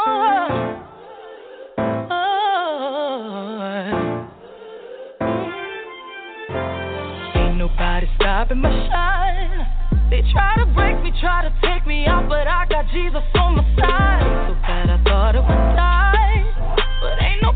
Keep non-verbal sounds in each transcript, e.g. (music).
classic. Ain't nobody stopping my shine. They try to break me, try to take me out, but I got Jesus on my side. So bad I thought it would die. But ain't no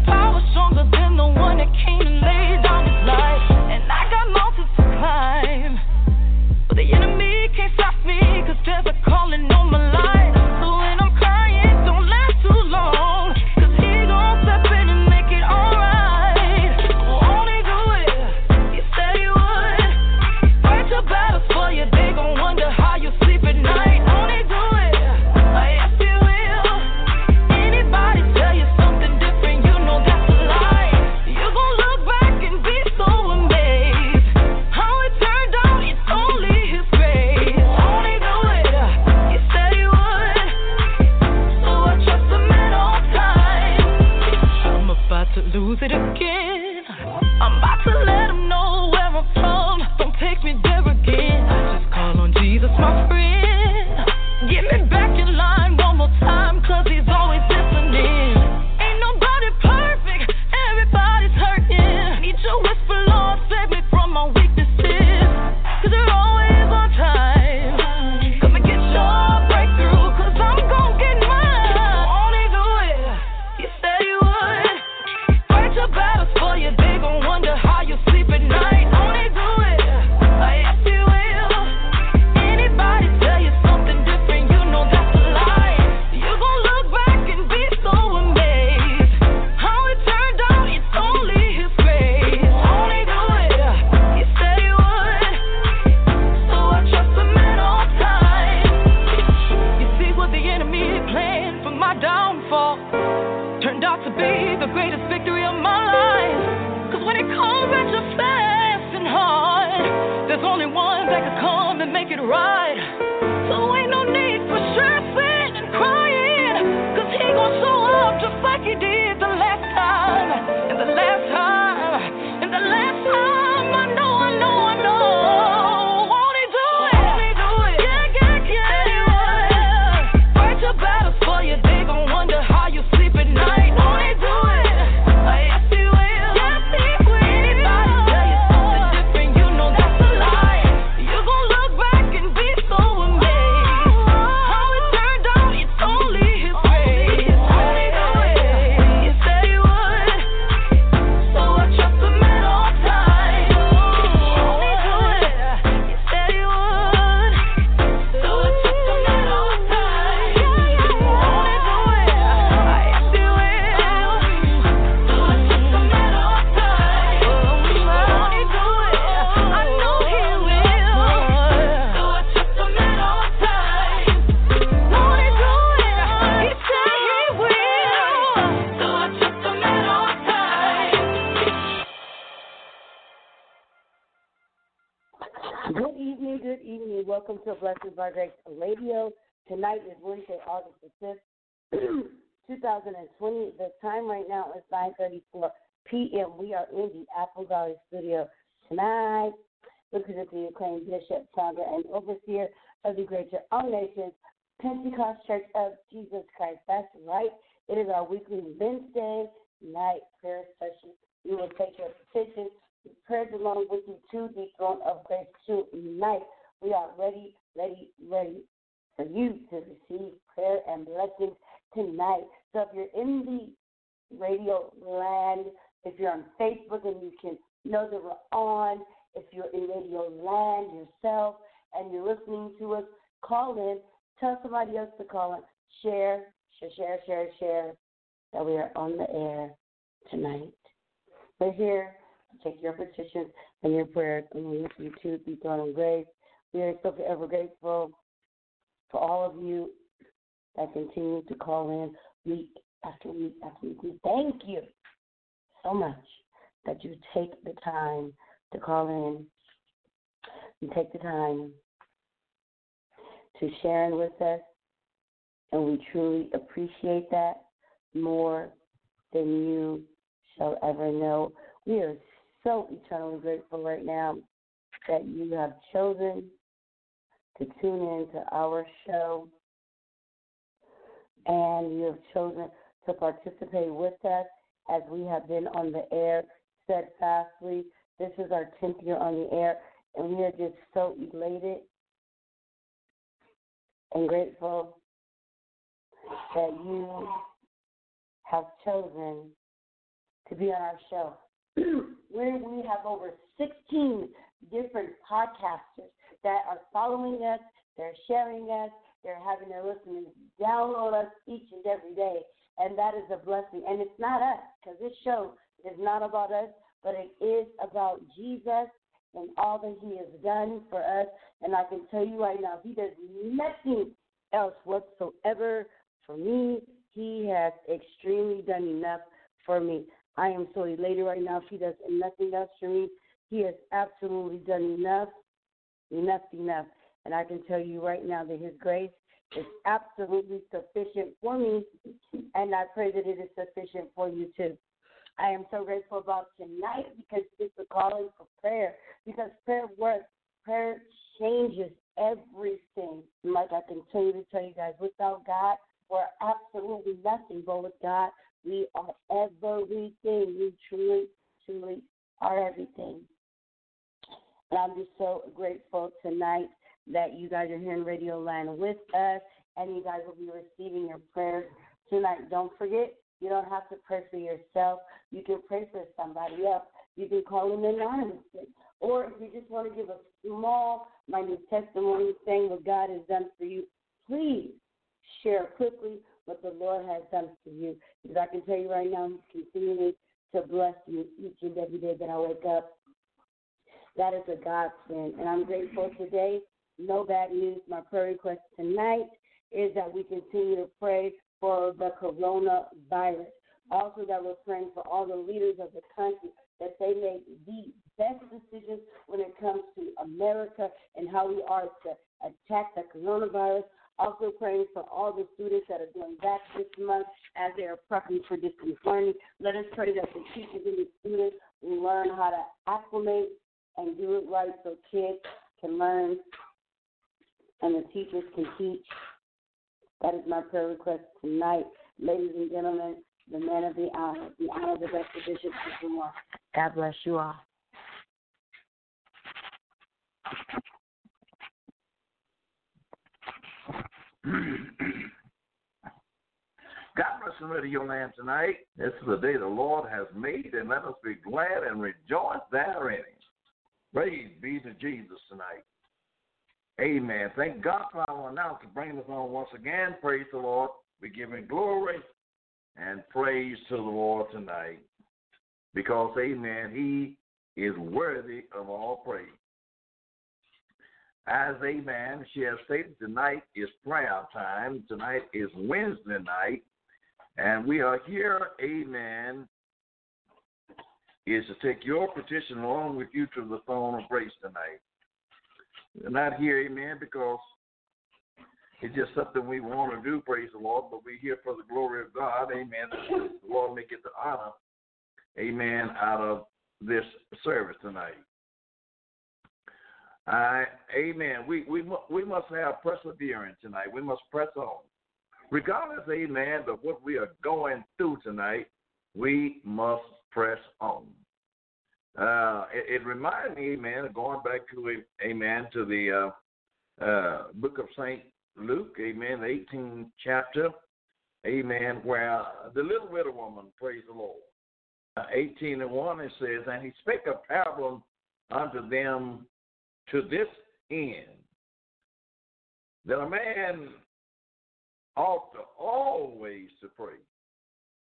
To by Grace Radio. Tonight is Wednesday, August the 5th, (clears throat) 2020. The time right now is 9.34 p.m. We are in the Apple Valley studio tonight. Looking at the acclaimed Bishop, founder, and overseer of the Greater All Nations Pentecost Church of Jesus Christ. That's right. It is our weekly Wednesday night prayer session. We will take your petitions prayers along with you to the throne of grace tonight. We are ready, ready, ready for you to receive prayer and blessings tonight. So if you're in the radio land, if you're on Facebook and you can know that we're on, if you're in radio land yourself and you're listening to us, call in, tell somebody else to call in, share, share, share, share, share that we are on the air tonight. We're here to take your petitions and your prayers and we lift you to be throne of grace. We are so forever grateful for all of you that continue to call in week after week after week. We thank you so much that you take the time to call in and take the time to sharing with us. And we truly appreciate that more than you shall ever know. We are so eternally grateful right now that you have chosen to tune in to our show and you have chosen to participate with us as we have been on the air steadfastly. This is our 10th year on the air, and we are just so elated and grateful that you have chosen to be on our show. (clears throat) Where we have over 16 different podcasters that are following us, they're sharing us, they're having their listeners download us each and every day. And that is a blessing. And it's not us, because this show is not about us, but it is about Jesus and all that he has done for us. And I can tell you right now, he does nothing else whatsoever for me. He has extremely done enough for me. I am so elated right now. If he does nothing else for me, he has absolutely done enough, enough, enough. And I can tell you right now that his grace is absolutely sufficient for me, and I pray that it is sufficient for you too. I am so grateful about tonight because it's a calling for prayer. Because prayer works. Prayer changes everything. Like I continue to tell you guys, without God, we're absolutely nothing. But with God, we are everything. We truly, truly are everything. And I'm just so grateful tonight that you guys are here in Radio Land with us, and you guys will be receiving your prayers tonight. Don't forget, you don't have to pray for yourself. You can pray for somebody else. You can call them anonymously. Or if you just want to give a small, minute testimony saying what God has done for you, please share quickly what the Lord has done for you. Because I can tell you right now, He's continuing to bless you each and every day that I wake up. That is a godsend. And I'm grateful today. No bad news. My prayer request tonight is that we continue to pray for the coronavirus. Also, that we're praying for all the leaders of the country that they make the best decisions when it comes to America and how we are to attack the coronavirus. Also praying for all the students that are going back this month as they are prepping for distance learning. Let us pray that the teachers and the students learn how to acclimate and do it right so kids can learn and the teachers can teach. That is my prayer request tonight. Ladies and gentlemen, the man of the hour, the honor of the best Bishop Moore. God bless you all. (clears throat) God bless the radio land tonight. This is the day the Lord has made, and let us be glad and rejoice therein. Praise be to Jesus tonight. Amen. Thank God for our announcer bringing us on once again. Praise the Lord. We give him glory and praise to the Lord tonight. Because, amen, he is worthy of all praise. As amen, she has stated tonight is prayer time. Tonight is Wednesday night. And we are here, amen, is to take your petition along with you to the throne of grace tonight. We're not here, amen, because it's just something we want to do, praise the Lord, but we're here for the glory of God, amen. The Lord may get the honor, amen, out of this service tonight. Uh, amen. We we we must have perseverance tonight. We must press on, regardless, amen, of what we are going through tonight. We must press on. Uh, it, it reminds me, amen, of going back to a amen to the uh, uh, book of Saint Luke, amen, the 18th chapter, amen, where the little widow woman, praise the Lord. Uh, 18 and 1, it says, And he spake a parable unto them to this end, that a man ought to always to pray,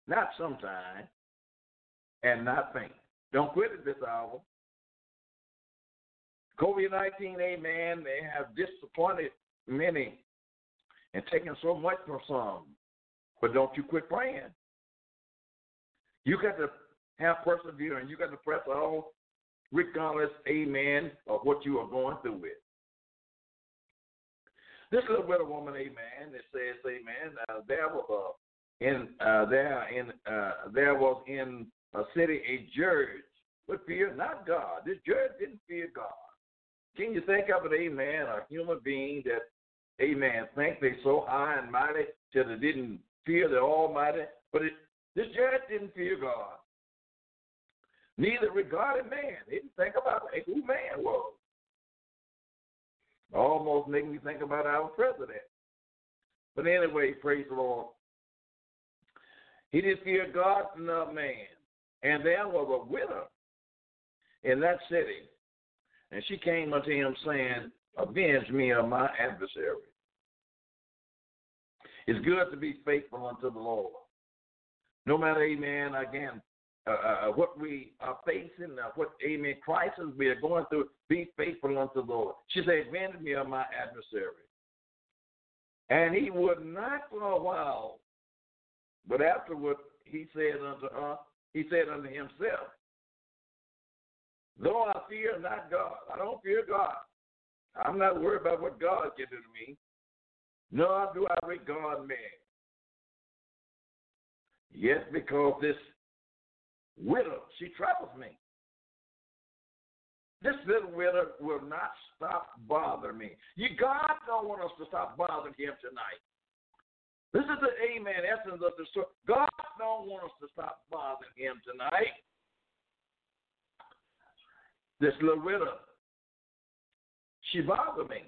not sometime, and not faint. Don't quit at this hour. COVID 19, amen, they have disappointed many and taken so much from some. But don't you quit praying. You got to have perseverance. You got to press on, regardless, amen, of what you are going through with. This little widow woman, amen, it says, amen, uh, there was a, in uh, there in uh, there was in a city a judge, would fear not God. This judge didn't fear God. Can you think of it, amen, a human being that, amen, think they so high and mighty till they didn't fear the Almighty, but it, this judge didn't fear God. Neither regarded man. He didn't think about who man was. Almost making me think about our president. But anyway, praise the Lord. He didn't fear God nor man. And there was a widow in that city and she came unto him, saying, Avenge me of my adversary. It's good to be faithful unto the Lord. No matter, amen, again, uh, uh, uh what we are facing, uh, what, amen, crisis we are going through, be faithful unto the Lord. She said, Avenge me of my adversary. And he would not for a while, but afterward he said unto her, he said unto himself, Though I fear not God, I don't fear God. I'm not worried about what God can do to me, nor do I regard man. Yet because this widow, she troubles me. This little widow will not stop bothering me. You God don't want us to stop bothering him tonight. This is the amen essence of the story. God don't want us to stop bothering him tonight this little widow. She bothered me.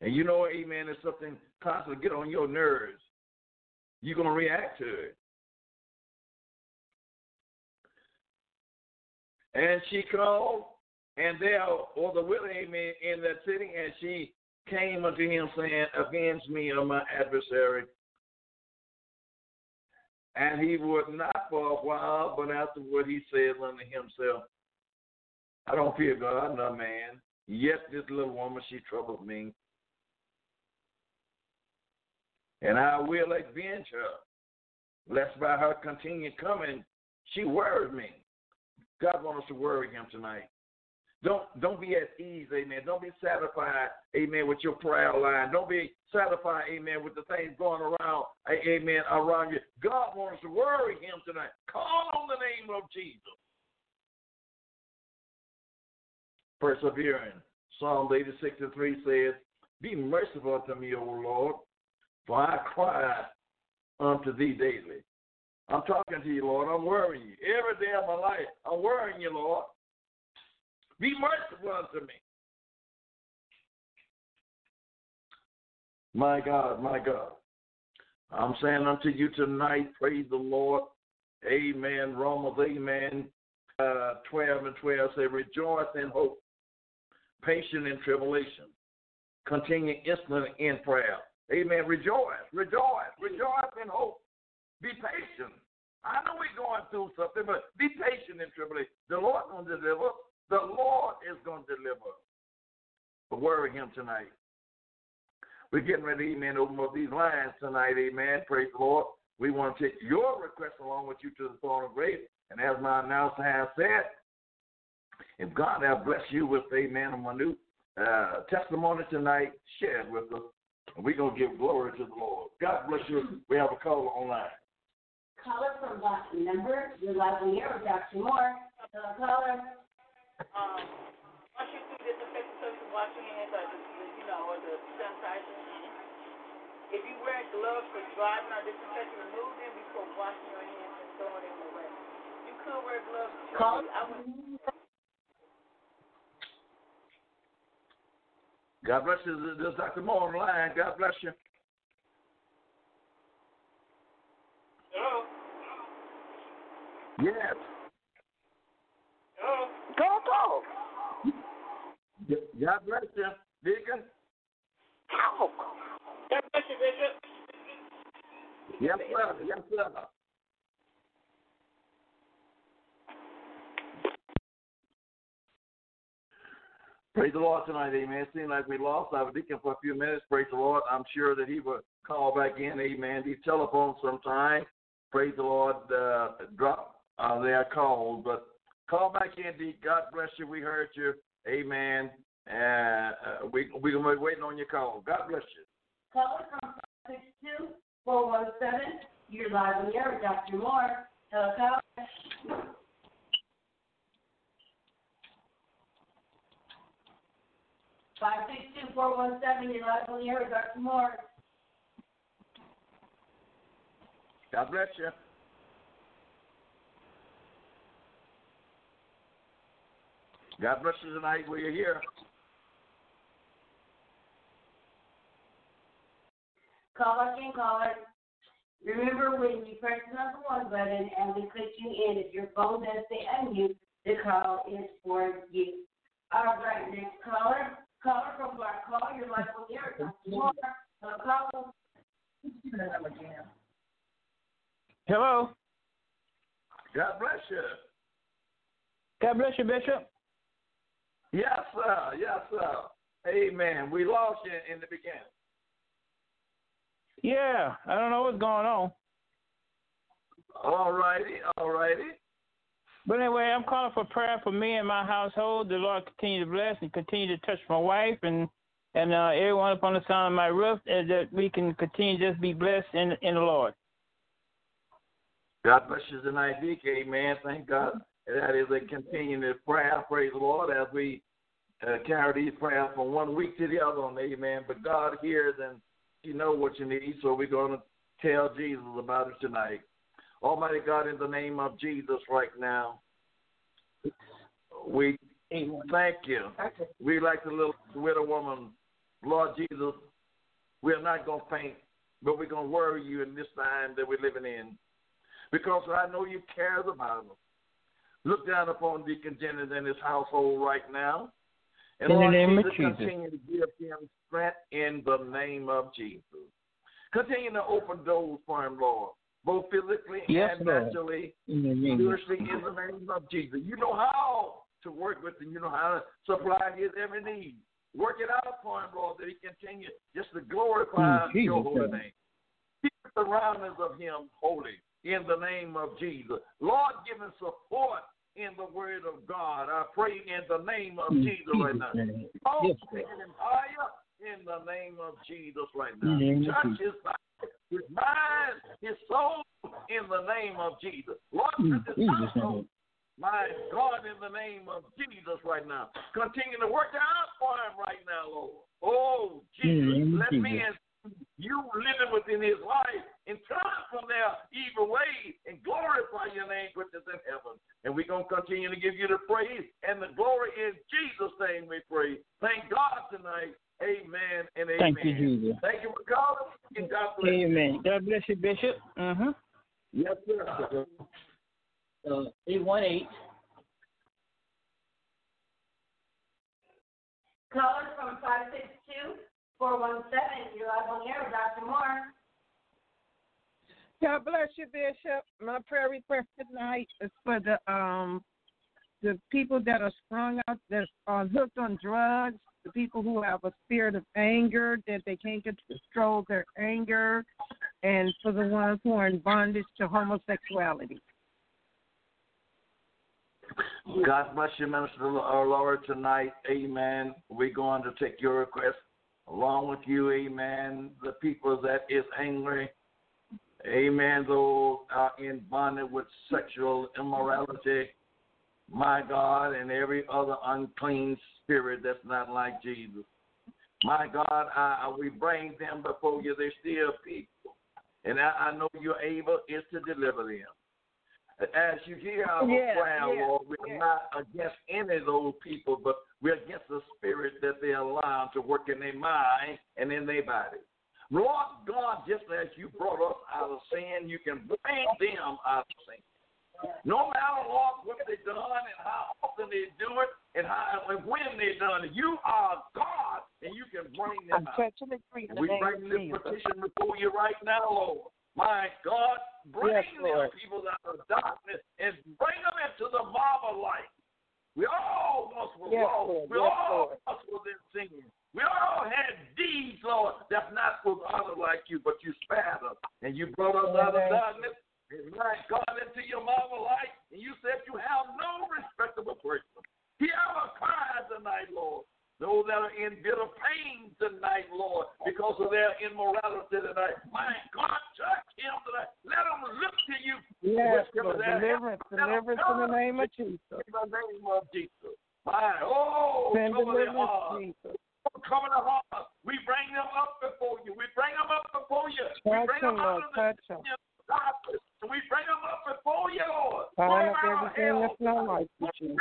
And you know, amen, it's something constantly get on your nerves. You're going to react to it. And she called, and there was a widow, amen, in that city, and she came unto him saying, Avenge me of my adversary. And he would not for a while, but afterward he said unto himself, I don't fear God, no man. Yet this little woman, she troubles me. And I will avenge her, lest by her continued coming, she worries me. God wants us to worry him tonight. Don't don't be at ease, amen. Don't be satisfied, amen, with your prayer line. Don't be satisfied, amen, with the things going around, amen, around you. God wants to worry him tonight. Call on the name of Jesus. Persevering. Psalm 86 and 3 says, Be merciful unto me, O Lord, for I cry unto thee daily. I'm talking to you, Lord. I'm worrying you. Every day of my life, I'm worrying you, Lord. Be merciful unto me. My God, my God. I'm saying unto you tonight, praise the Lord. Amen. Romans, amen. Uh, 12 and 12 say, Rejoice in hope, patient in tribulation, continue instant in prayer. Amen. Rejoice, rejoice, rejoice in hope. Be patient. I know we're going through something, but be patient in tribulation. The Lord going to deliver. The Lord is going to deliver. But worry him tonight. We're getting ready, amen, to open up these lines tonight, amen. Praise the Lord. We want to take your request along with you to the throne of grace. And as my announcer has said, if God has blessed you with, amen, a new uh, testimony tonight, share it with us. And we're going to give glory to the Lord. God bless you. We have a caller online. Caller from what number? You're live on air with Dr. Moore. Hello, caller. Um, once you do disinfectant soap and wash your hands, or the, you know, or the sanitizer, if you wear gloves for driving or disinfectant, remove them before washing your hands and throwing them away. You could wear gloves. Call. I would, God bless you. This is Dr. Moore online. God bless you. Hello. Yes. Hello. Talk, talk. God bless you, Deacon. Talk. God bless you, Bishop. Yes, sir. Yes, sir. Praise the Lord tonight, amen. It seemed like we lost our deacon for a few minutes. Praise the Lord. I'm sure that he would call back in, amen. These telephones sometimes, praise the Lord, uh, drop uh, their calls. But call back in, Deacon. God bless you. We heard you, amen. Uh, uh, we, we're going to be waiting on your call. God bless you. Caller from 562 417. You're live on the air with Dr. Moore. Hello. Five six two four one seven. You're live on the air with Dr. Moore. God bless you. God bless you tonight while you're here. Caller can caller. Remember when you press the number one button and we put you in, if your phone does say unmute, the call is for you. All right, next caller. Caller from Black Call. You're live on the air. with Dr. Moore. Hello. Hello. God bless you. God bless you, Bishop. Yes, sir. Yes, sir. Amen. We lost you in the beginning. Yeah, I don't know what's going on. All righty. All righty. But anyway, I'm calling for prayer for me and my household. The Lord continue to bless and continue to touch my wife and and uh, everyone upon the sound of my roof, and that we can continue to just be blessed in in the Lord. God bless you tonight, Deacon. Amen. Thank God. That is a continuing prayer. Praise the Lord as we uh, carry these prayers from one week to the other. Amen. But God hears and He knows what you need, so we're going to tell Jesus about it tonight. Almighty God, in the name of Jesus, right now, we thank you. We like the little widow woman, Lord Jesus. We're not going to faint, but we're going to worry you in this time that we're living in, because I know you care about us. Look down upon Deacon Jennings and his household right now. And In the Lord name of Jesus, Jesus. continue to give him strength in the name of Jesus. Continue to open doors for him, Lord, both physically Yes, and Lord. naturally, In the spiritually, in the name of Jesus. You know how to work with him. You know how to supply his every need. Work it out for him, Lord, that he continue just to glorify In your holy name. name. Keep the surroundings of him holy in the name of Jesus. Lord, give him support in the word of God. I pray in the name of In Jesus right now. Oh, Yes, in the name of Jesus right now. In Touch his body, his mind, his soul in the name of Jesus. Lord, In touch his household. My God, in the name of Jesus right now. Continue to work out for him right now, Lord. Oh, Jesus, let Jesus. men you living within his life and turn from their evil ways and glorify your name which is in heaven. And we're going to continue to give you the praise and the glory in Jesus' name we pray. Thank God tonight. Amen and amen. Thank you, Jesus. Thank you for calling. And God bless you. Amen. God bless you, Bishop. Mm-hmm. Yes, sir. Uh, 818 Caller from 562 417. You're live on the air with Dr. Moore. God bless you, Bishop. My prayer request tonight is for the um the people that are sprung out that are hooked on drugs, the people who have a spirit of anger that they can't get to control their anger, and for the ones who are in bondage to homosexuality. God bless you, Minister uh, Laura, tonight. Amen. We're going to take your request along with you. Amen. The people that is angry. Amen. Those are in bondage with sexual immorality. My God, and every other unclean spirit that's not like Jesus. My God, I, I- we bring them before you. They're still people. And I, I know you're able is to deliver them. As you hear our Yeah, prayer, yeah, Lord, we're yeah. not against any of those people, but we're against the spirit that they allow to work in their mind and in their body. Lord God, just as you brought us out of sin, you can bring them out of sin. No matter, Lord, what they've done and how often they do it and how and when they've done it, you are God and you can bring them I'm out. touching and agree We bring this petition before you right now, Lord. My God, bring yes, these people out of darkness and bring them into the marvel light. We all must were yes, low. We yes, all must were in singing. We all had deeds, Lord, that's not was honor like you, but you spared us and you brought us Amen. out of darkness and my God into your marvel light, and you said you have no respectable person. Hear our cries tonight, Lord must that are in bitter pain tonight, Lord, because of their immorality tonight. My God, touch him tonight. Let them look to you. Yes, Lord. Deliverance, help. Let 'em deliverance in the name of Jesus. In the name of Jesus. My, oh, Send cover their deliverance, heart. Jesus. Oh, cover the heart. We bring them up before you. We bring them up before you. We bring them out of the Touch darkness. We bring them up before you, Lord. Bind up everything that's not like you, Jesus.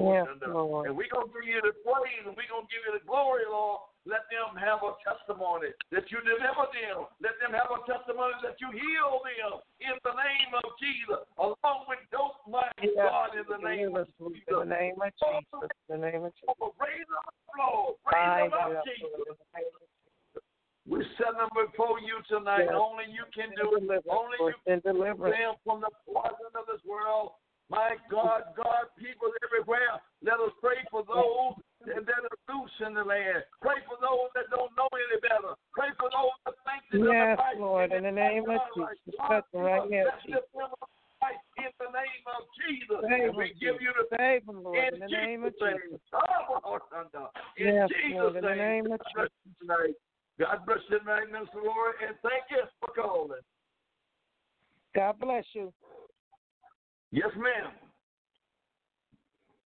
Yes, wonder. Uh, Lord. And we're going to give you the praise and we're going to give you the glory, Lord. Let them have a testimony that you deliver them. Let them have a testimony that you heal them in the name of Jesus. Along with those, my Yes, God, in the name of Jesus. In the name of Jesus. In the name of Jesus. Raise them up, Lord. Raise them up, Jesus. Lord. In the We send them before you tonight. Yes. Only you can do it. Only you can deliverance. them from the poison of this world. My God, God, people everywhere, let us pray for those that that are loose in the land. Pray for those that don't know any better. Pray for those that think that Yes, right. Lord. In the name of God, Jesus. God, right now, Jesus. lift them up right in the name of Jesus. Save we give you the Save them, Lord. in In the name of Jesus' Jesus. name. Oh. In Yes, Jesus' Lord. In the name. of God bless you tonight. God bless you tonight, Mr. Lord, and thank you for calling. God bless you. Yes, ma'am.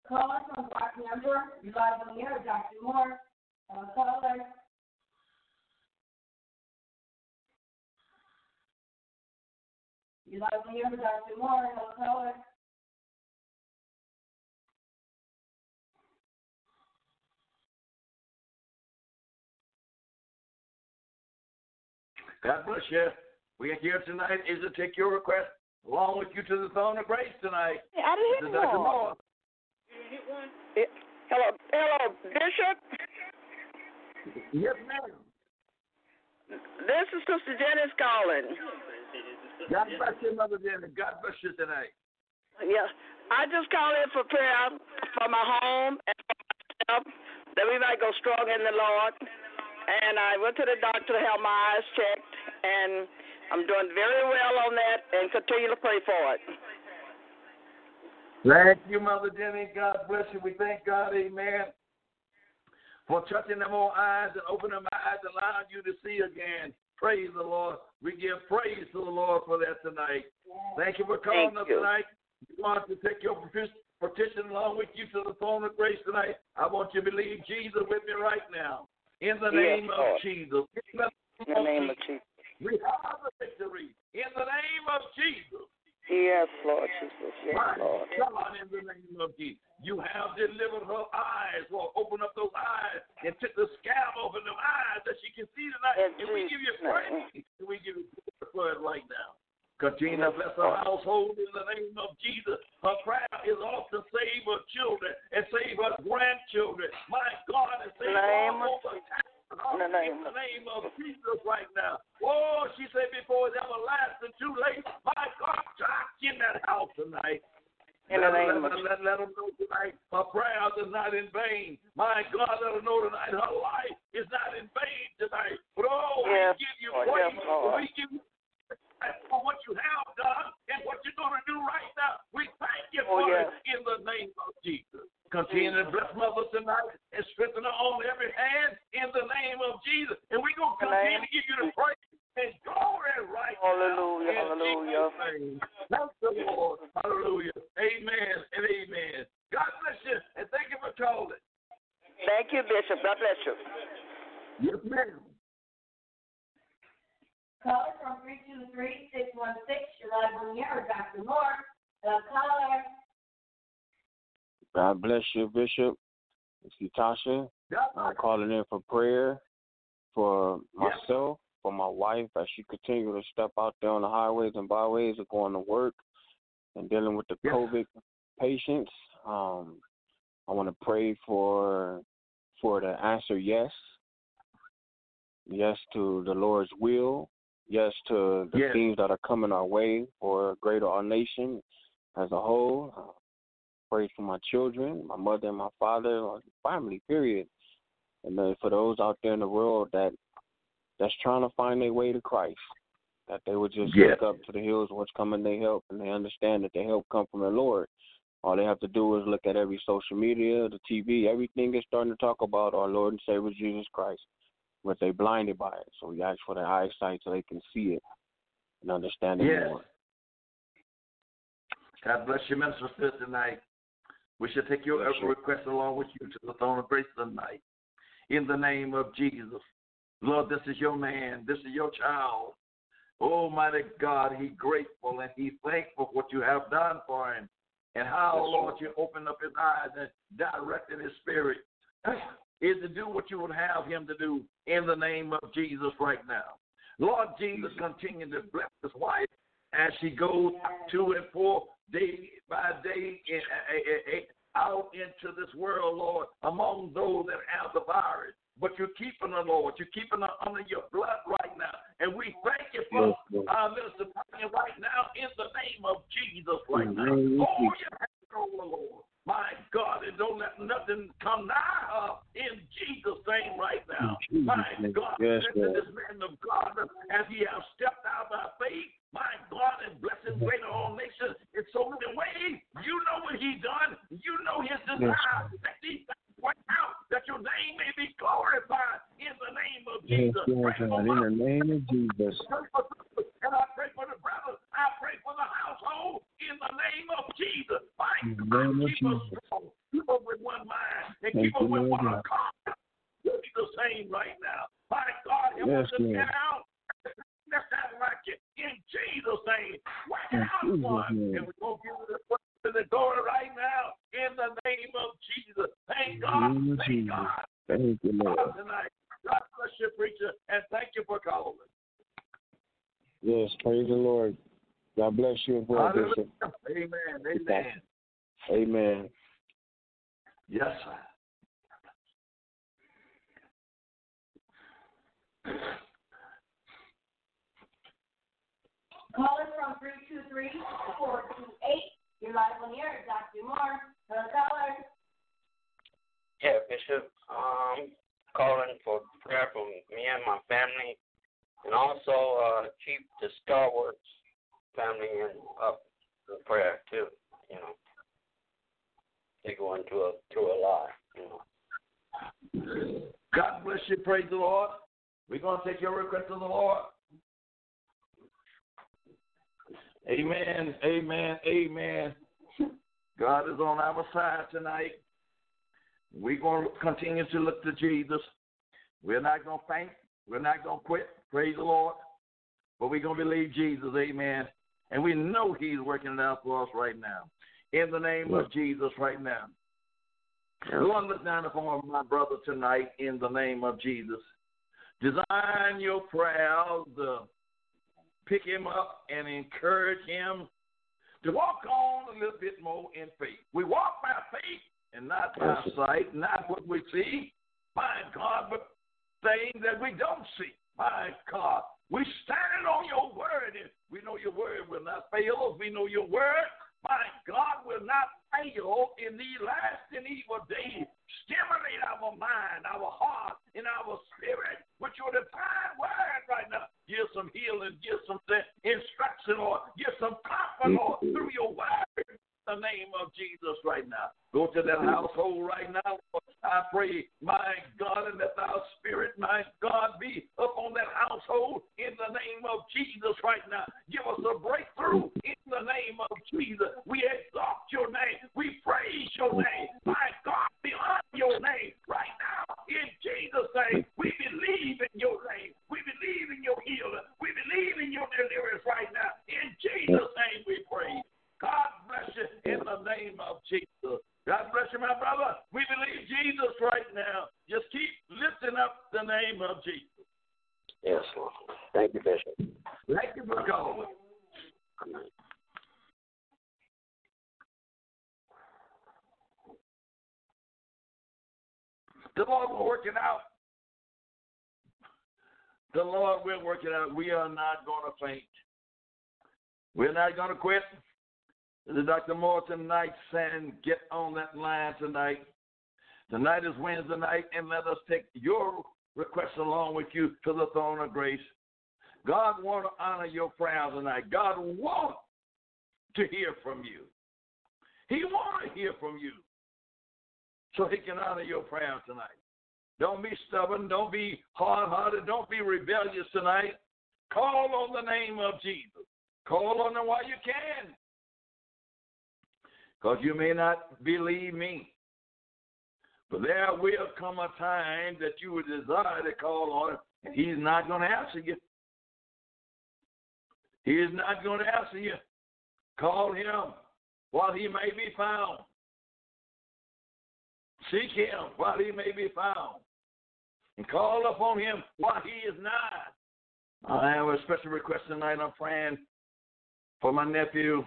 Caller from block number, you live on the air, Dr. Moore. Uh, caller. You live on the air, Dr. Moore. Hello, caller. God bless you. We are here tonight is to take your request along with you to the throne of grace tonight. I This didn't is hit Dr. one. Moore. Eh, Hello, hello, Bishop. Yes, ma'am. This is Sister Janice calling. God bless you, Mother Jenny. God bless you tonight. Yeah, I just called in for prayer for my home and for myself that we might go strong in the Lord. And I went to the doctor to have my eyes checked, and I'm doing very well on that, and continue to pray for it. Thank you, Mother Jenny. God bless you. We thank God, amen, for touching them on eyes and opening my eyes, allowing you to see again. Praise the Lord. We give praise to the Lord for that tonight. Thank you for calling Thank us you. tonight. We want to take your petition along with you to the throne of grace tonight. I want you to believe Jesus with me right now. In the Yes, name Lord. of Jesus. In the name of Jesus. We have the victory. In the name of Jesus. Yes, Lord Jesus. Yes, My Lord. God, in the name of Jesus. You have delivered her eyes, Lord. Open up those eyes and took the scab off of them eyes that she can see tonight. In and we give you Jesus' name. praise. And we give you glory for it right now. Continue to bless her household in the name of Jesus. Her prayer is off to save her children and save her grandchildren. My God, and save Name of over In the name the name of Jesus right now. Oh, she said before it's everlasting too late. My God, God, in that house tonight. In the let, name let, of let, let them know tonight her prayers is not in vain. My God, let them know tonight her life is not in vain tonight. But oh, Yes, we give you praise. Yes, We give you for what you have done and what you're going to do right now. We thank you Oh, for it in the name of Jesus. Continue to bless Mother tonight and strengthen her on every hand in the name of Jesus. And we're going to continue to give you the praise and glory right Hallelujah, now. hallelujah. Name. Thank the Lord. Hallelujah. Amen and amen. God bless you and thank you for calling. Thank you, Bishop. God bless you. Yes, ma'am. Caller from 323-616, you're live on the air, Dr. Moore. Hello, caller. God bless you, Bishop. It's Tasha. I'm calling in for prayer for myself, for my wife, as she continues to step out there on the highways and byways of going to work and dealing with the Yes. COVID patients. Um, I want to pray for for the answer yes. Yes to the Lord's will. Yes to the Yes. things that are coming our way for greater our nation as a whole. Uh, pray for my children, my mother and my father, family, period. And then for those out there in the world that that's trying to find their way to Christ, that they would just Yes. look up to the hills, what's coming their help, and they understand that their help come from the Lord. All they have to do is look at every social media, the TV, everything is starting to talk about our Lord and Savior Jesus Christ, but they blinded by it. So we ask for their eyesight so they can see it and understand it Yes. more. God bless you, Minister Smith, tonight. We shall take your sir. request along with you to the throne of grace tonight. In the name of Jesus. Lord, this is your man. This is your child. Almighty God, he grateful and he thankful for what you have done for him. And how, Yes. Lord, you opened up his eyes and directed his spirit (clears throat) is to do what you would have him to do in the name of Jesus right now. Lord Jesus, continue to bless his wife as she goes to and forth day by day eh, eh, eh, out into this world, Lord, among those that have the virus. But you're keeping her, Lord. You're keeping her under your blood right now. And we thank you for Yes, Lord. uh, Minister Brian right now in the name of Jesus right In the now. name of Oh, Jesus. you have over, Lord. My God, and don't let nothing come nigh her in Jesus' name right now. In Jesus' My name. God, Yes, listen this man of God as he has stepped out by faith. My God, and blessing mm-hmm. greater all nations in so many ways. You know what he done. You know his desire that these work out, that your name may be glorified in the name of Yes, Jesus. Pray God, in the name of Jesus. pray for sisters, and I pray for the brothers. I pray for the household in the name of Jesus. My In the God, name of keep us Jesus. strong. Keep us with one mind and Thank keep us you, with Lord one God. accord. Do the same right now. My God, help Yes, us to Lord. get out. Let's not like it in Jesus' name. Work it In out, Jesus' one. name. And we're going to give you the praise and the glory right now in the name of Jesus. Thank In the God. name of Thank Jesus. God. Thank you, Lord. God tonight. God bless you, preacher, and thank you for calling. Yes, praise the Lord. God bless you as well, Hallelujah. Bishop. Amen. Amen. Amen. Yes, sir. Caller from 323-428. You're live on the air. Dr. Moore. Hello, caller. Yeah, Bishop. Um, calling for prayer for me and my family, and also uh, keep the Star Wars family in up in prayer too. You know, they're going through a through a lot. You know. God bless you. Praise the Lord. We're going to take your request to the Lord. Amen. Amen. Amen. God is on our side tonight. We're going to continue to look to Jesus. We're not going to faint. We're not going to quit. Praise the Lord. But we're going to believe Jesus. Amen. And we know He's working it out for us right now. In the name of Jesus, right now. Lord, look down upon my brother tonight in the name of Jesus. Design your prayers to pick him up and encourage him to walk on a little bit more in faith. We walk by faith and not by sight, not what we see, my God, but things that we don't see. My God, we stand on your word, and we know your word will not fail us. We know your word, my God, will not fail in the last and evil day. Stimulate our mind, our heart, and our spirit with your divine word right now. Give some healing, give some instruction, or give some comfort, Lord, mm-hmm. through your word. The name of Jesus right now. Go to that household right now. I pray, my God, and let our spirit, my God, be upon that household in the name of Jesus right now. Give us a breakthrough in the name of Jesus. We exalt your name. We praise your name. My God, beyond your name right now in Jesus' name. We believe in your name. We believe in your healing. We believe in your deliverance right now. In Jesus' name we pray. God bless you in the name of Jesus. God bless you, my brother. We believe Jesus right now. Just keep lifting up the name of Jesus. Yes, Lord. Thank you, Bishop. Thank you for calling. The Lord will work it out. The Lord will work it out. We are not going to faint. We're not going to quit. Dr. Moore tonight saying, get on that line tonight. Tonight is Wednesday night, and let us take your request along with you to the throne of grace. God want to honor your prayers tonight. God want to hear from you. He want to hear from you so he can honor your prayer tonight. Don't be stubborn. Don't be hard hearted. Don't be rebellious tonight. Call on the name of Jesus. Call on him while you can. Because you may not believe me. But there will come a time that you will desire to call on him, and he's not going to answer you. He is not going to answer you. Call him while he may be found. Seek him while he may be found. And call upon him while he is nigh. I have a special request tonight. I'm praying for my nephew.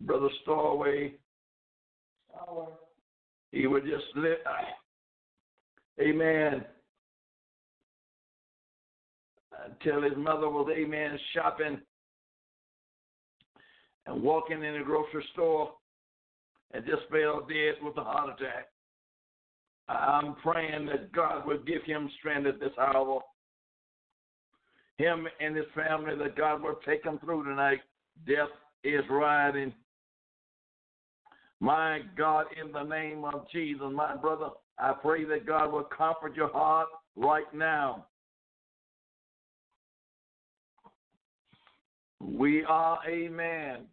Brother Starway. He would just live. Amen. Until his mother was, amen, shopping and walking in a grocery store and just fell dead with a heart attack. I'm praying that God will give him strength at this hour. Him and his family, that God will take them through tonight. Death is riding. My God, in the name of Jesus, my brother, I pray that God will comfort your heart right now. We are, amen,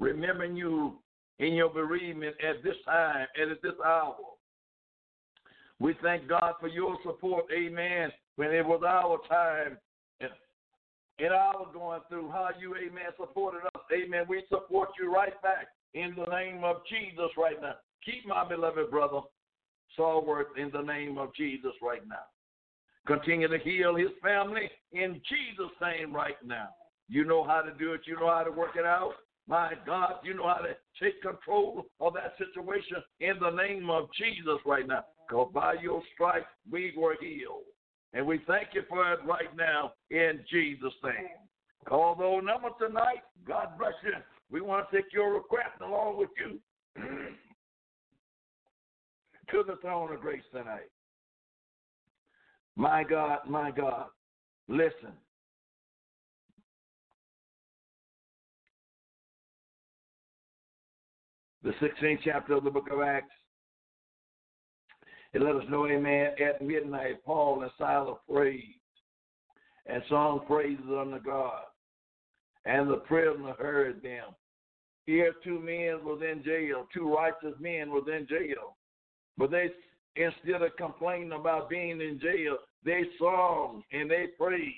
remembering you in your bereavement at this time and at this hour. We thank God for your support, amen, when it was our time and our going through, how you, amen, supported us. Amen. We support you right back in the name of Jesus right now. Keep my beloved brother Salworth in the name of Jesus right now. Continue to heal his family in Jesus' name right now. You know how to do it, you know how to work it out. My God, you know how to take control of that situation in the name of Jesus right now. Because by your stripes we were healed. And we thank you for it right now in Jesus' name. Call those numbers tonight. God bless you. We want to take your request along with you (clears throat) to the throne of grace tonight. My God, my God, listen. The 16th chapter of the book of Acts. It let us know, amen, at midnight, Paul and Silas prayed and sung praises unto God. And the prisoner heard them. Here, two men was in jail, two righteous men was in jail. But they, instead of complaining about being in jail, they sung and they prayed.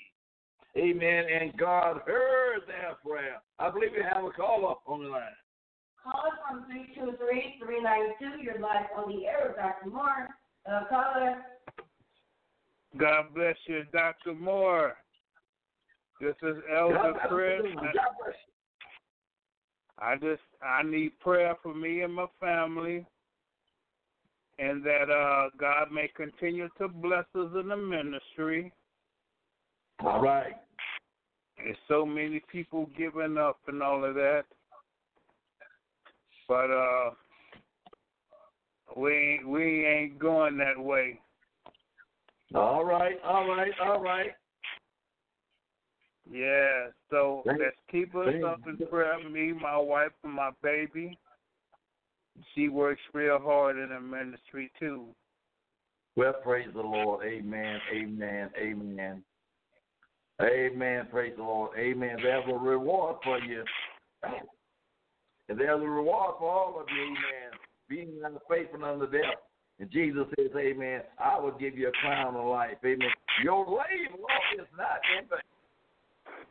Amen. And God heard their prayer. I believe we have a caller on the line. Caller from 323-392. You're live on the air with Dr. Moore. Uh, caller. God bless you, Dr. Moore. This is Elder Chris. I just I need prayer for me and my family and that uh God may continue to bless us in the ministry. All right. There's so many people giving up and all of that. But uh we ain't we ain't going that way. All right, all right, all right. Yeah, so Thank- let's keep us thank- up in prayer. Me, my wife, and my baby. She works real hard in the ministry too. Well, praise the Lord. Amen. Amen. Amen. Amen. Praise the Lord. Amen. There's a reward for you. And there's a reward for all of you. Amen. Being unfaithful unto death. And Jesus says, Amen, I will give you a crown of life. Amen. Your labor is not in vain.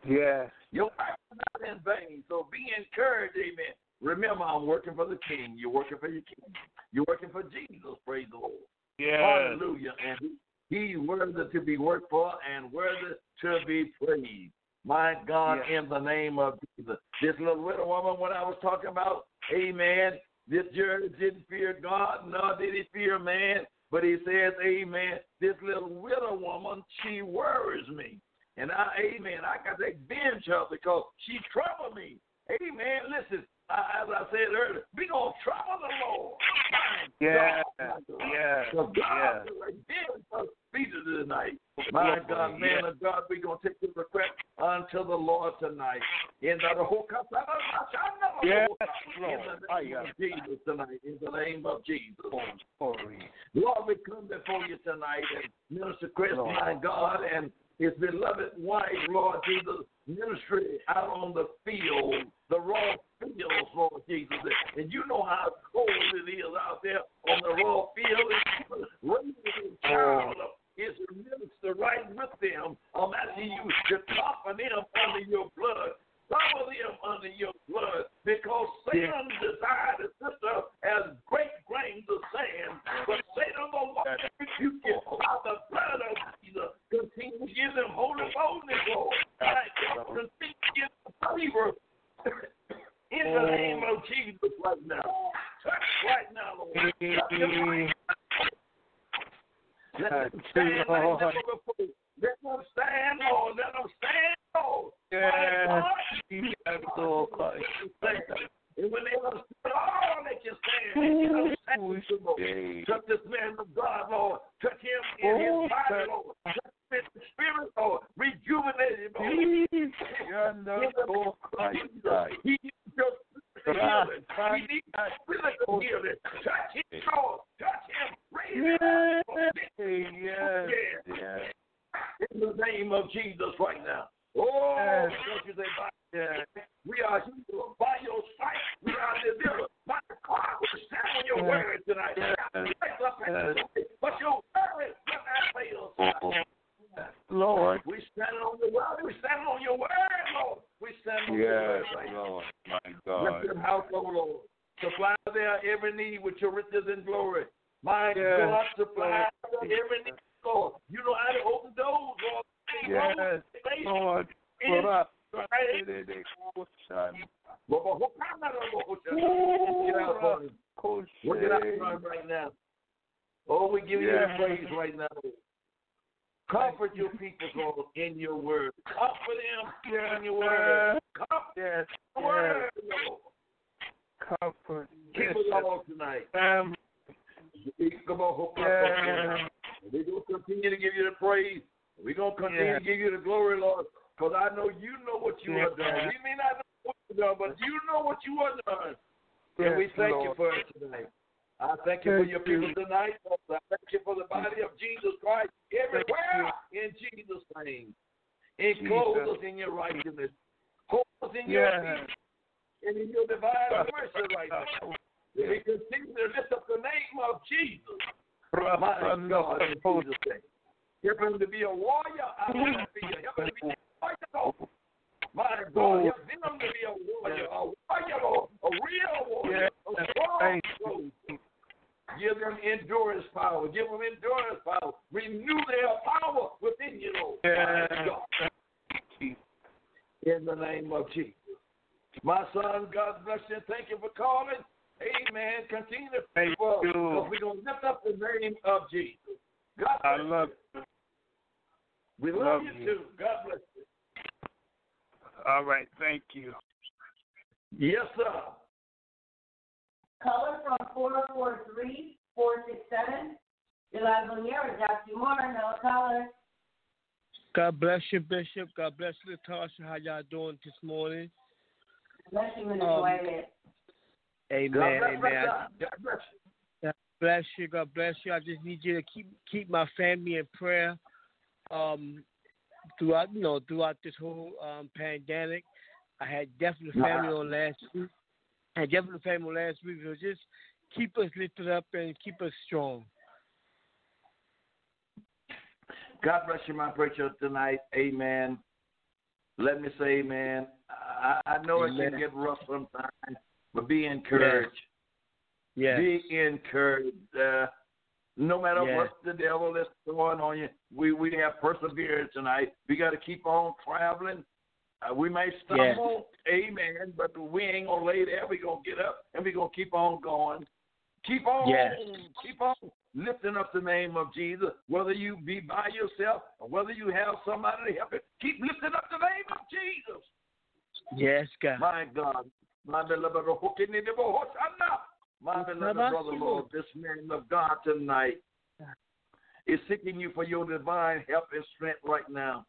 Yeah. Your life is not in vain. So be encouraged, amen. Remember, I'm working for the King. You're working for your King. You're working for Jesus. Praise the Lord. Yes. Hallelujah. And he, he's worthy to be worked for and worthy to be praised. My God, in the name of Jesus. This little widow woman, what I was talking about, amen. This Jared didn't fear God, nor did he fear man. But he says, amen, this little widow woman, she worries me. And I, amen, I got to avenge her because she troubled me. Amen. Listen, I, as I said earlier, we going to trouble the Lord. (laughs) Yeah. God. Yeah. So God Yeah. will avenge us defeated tonight. My God, man of God, we're going to take the request unto the Lord tonight. In the Yes, in the name of Jesus tonight. In the name of Jesus. Lord, we come before you tonight and Minister Chris, my God, and his beloved wife, Lord Jesus, ministry out on the field, the raw fields, Lord Jesus. And you know how cold it is out there on the raw field. Raising a child up is to minister right with them. I'm asking you to cover them under your blood. Cover them under your blood because Satan desired a sister as great grains of sand. But Satan will not rebuke you by the blood of Jesus. Continue to give them holy boldness, Lord. Right, Continue to give them favor. In the name of Jesus right now. Touch right now, Lord. Touch them. Let them stand like never before. Let them stand, Lord. Let them stand, Lord. Yes. Yes, Lord. And when they understand all they can stand, stand Lord. touch this man of God, Lord. Touch him in his body, Lord. Touch him in his spirit, Lord. Rejuvenate him, Lord. He needs your healing. He needs physical healing. Touch him, Lord. Touch him. Raise him up. Yes. Yes. In the name of Jesus right now. Oh, Yes. don't you say, by, Yes. we are healed by your sight. We are delivered by the God. We stand on your Yes. word tonight. Yes. Raise up and say, But your word will not fail. tonight. Lord. We stand on your word. We stand on your word, Lord. We stand on your Yes, word right now. Lord. My Bless God. them household, Lord. Supply their every need with your riches and glory. My Yes, God, supply Lord. their every need, Lord. You know how to open doors, Lord. Yes, Lord. Put up. Work it out for us right now. Oh, we give you Yes. the praise right now. Comfort your people, Lord, in your word. Comfort them in your word. Comfort Yes. your word, Lord. Comfort. Keep us all tonight. Um, Yeah. We're going to continue to give you the praise. We're going to continue Yeah. to give you the glory, Lord, because I know you know what you have done. Yeah. We may not know what you've done, but you know what you have done. And we Yes, thank you for it tonight. I thank you for Thank your you. people tonight. I thank you for the body of Jesus Christ everywhere in Jesus' name. Enclose us in your righteousness. Hold us in your Yes. peace and in your divine mercy right now. We continue to lift up the name of Jesus. My God, in Jesus' name. Help him to be a warrior the field. Help him to be a warrior. My God, help them to be a warrior, a warrior, a real warrior, a strong Give them endurance power. Give them endurance power. Renew their power within you, Lord. God. In the name of Jesus. My son, God bless you. Thank you for calling. Amen. Continue to pray for us we're going to lift up the name of Jesus. God I love you. We love, love you you. too. God bless you. All right. Thank you. Yes, sir. Caller from 443 467. You're live on the air with Dr. Moore. Hello, caller. God bless you, Bishop. God bless you, Natasha. How y'all doing this morning? Bless you, Minister Um, Whitehead. Amen. God bless amen. my I- son. God bless you. God bless you. God bless you. I just need you to keep keep my family in prayer. Um, throughout you know throughout this whole um pandemic, I had definitely family on last week. I had definitely family on last week. So just keep us lifted up and keep us strong. God bless you, my preacher, tonight. Amen. Let me say, amen. I, I know it can get rough sometimes, but be encouraged. Yes. Be encouraged. Uh, no matter Yes. what the devil is throwing on you, we, we have perseverance tonight. We got to keep on traveling. Uh, we may stumble, amen, but we ain't going to lay there. We're going to get up and we're going to keep on going. Keep on, Yes. keep on lifting up the name of Jesus, whether you be by yourself or whether you have somebody to help you. Keep lifting up the name of Jesus. Yes, God. My God. My beloved, my beloved brother, Lord, this man of God tonight is seeking you for your divine help and strength right now.